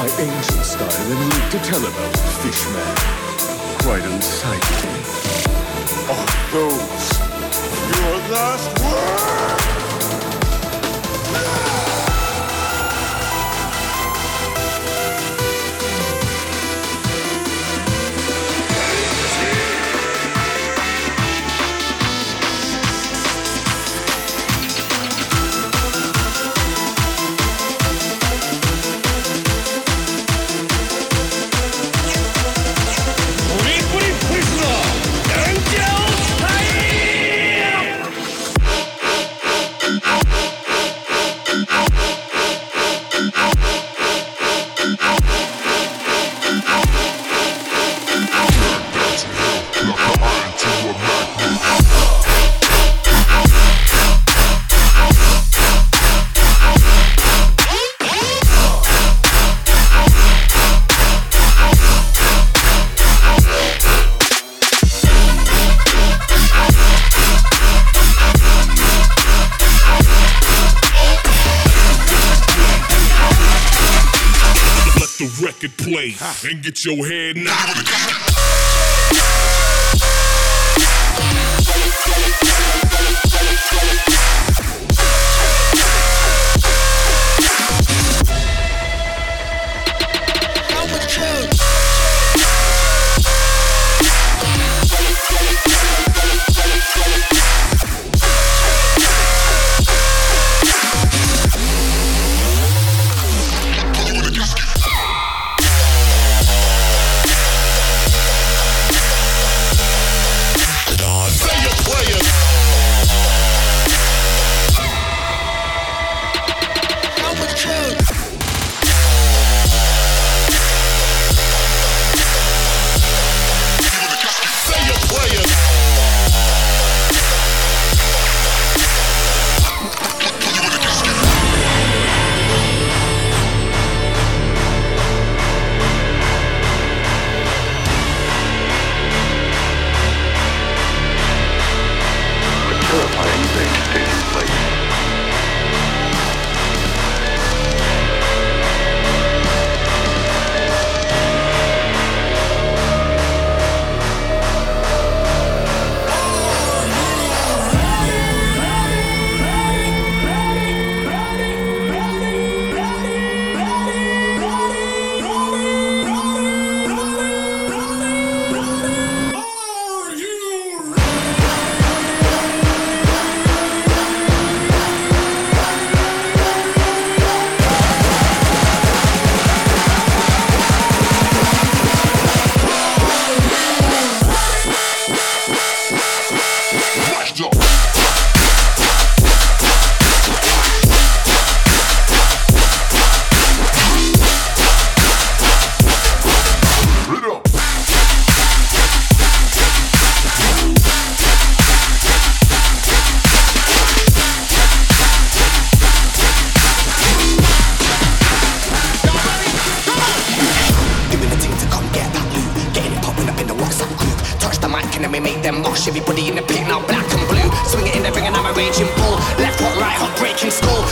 my ancient style and live to tell about the fish man. Quite unsightly. Oh, those. Your last word. way and get your head knocked. Now black and blue, swinging in the ring and I'm a raging bull. Left, hot, right, hot, breaking school.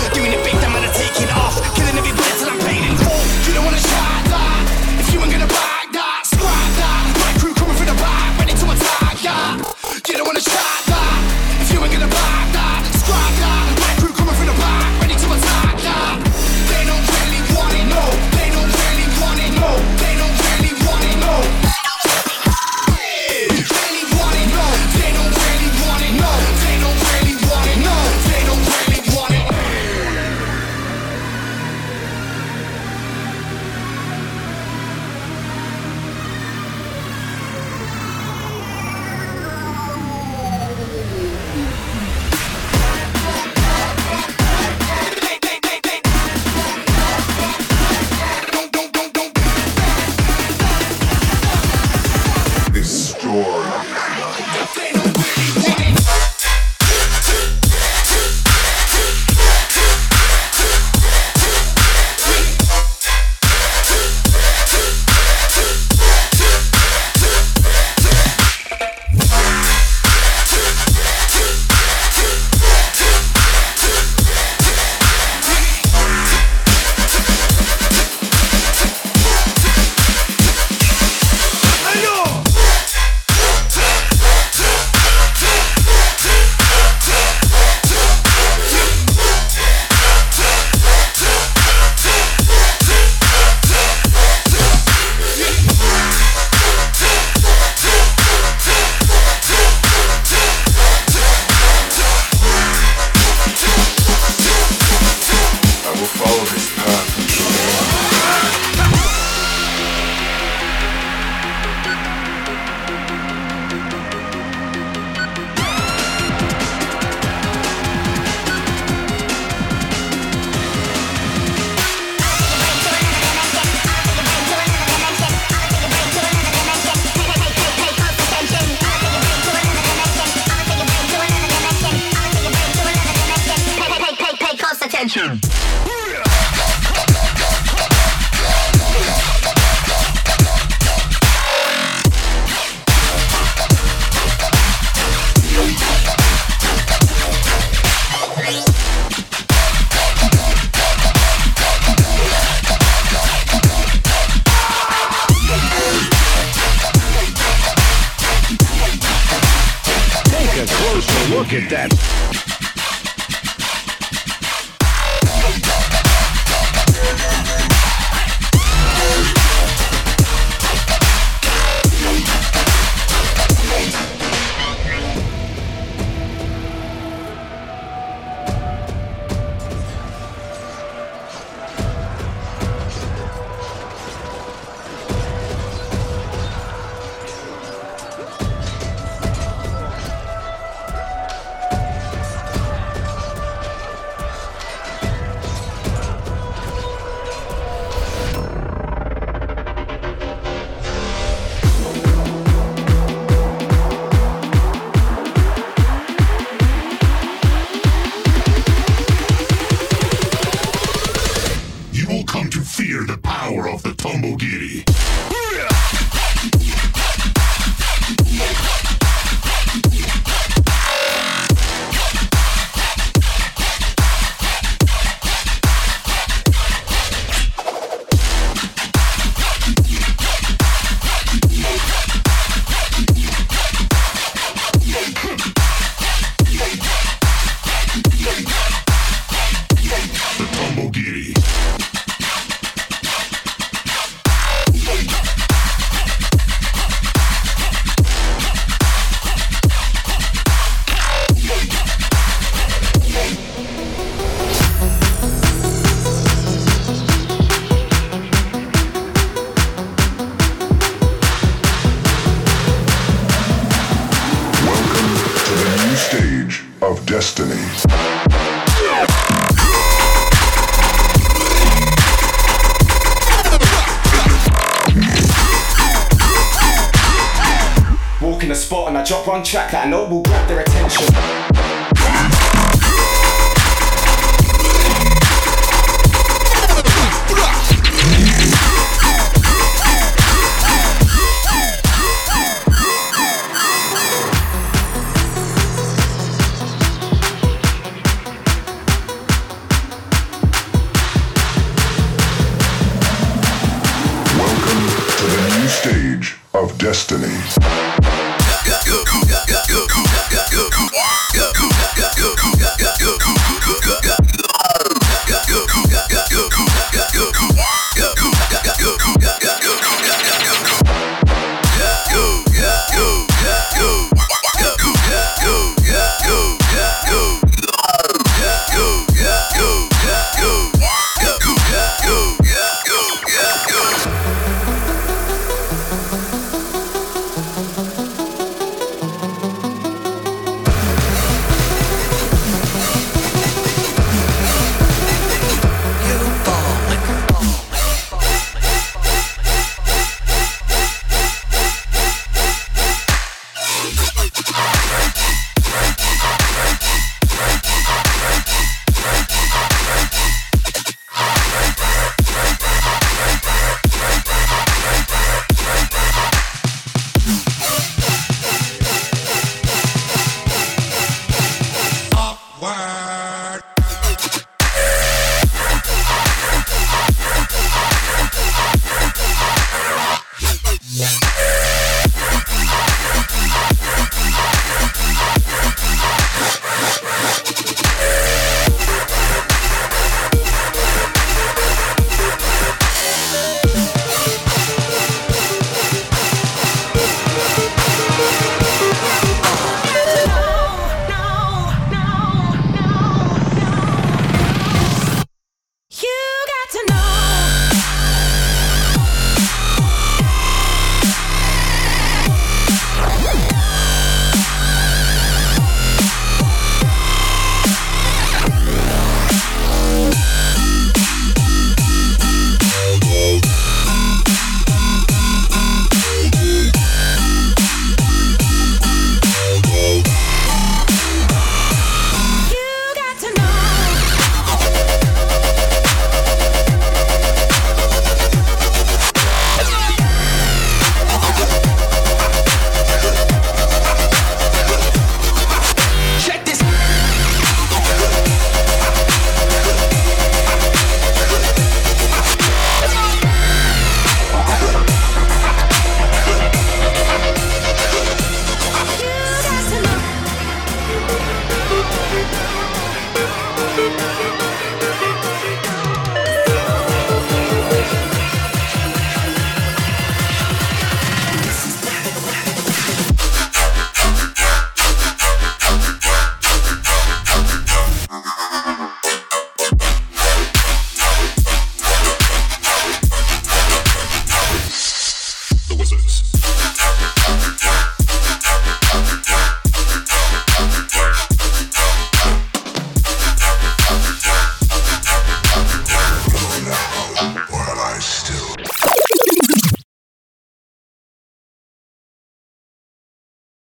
attention. Take a closer look at that. spot and I drop one track that I know will grab their attention. destiny.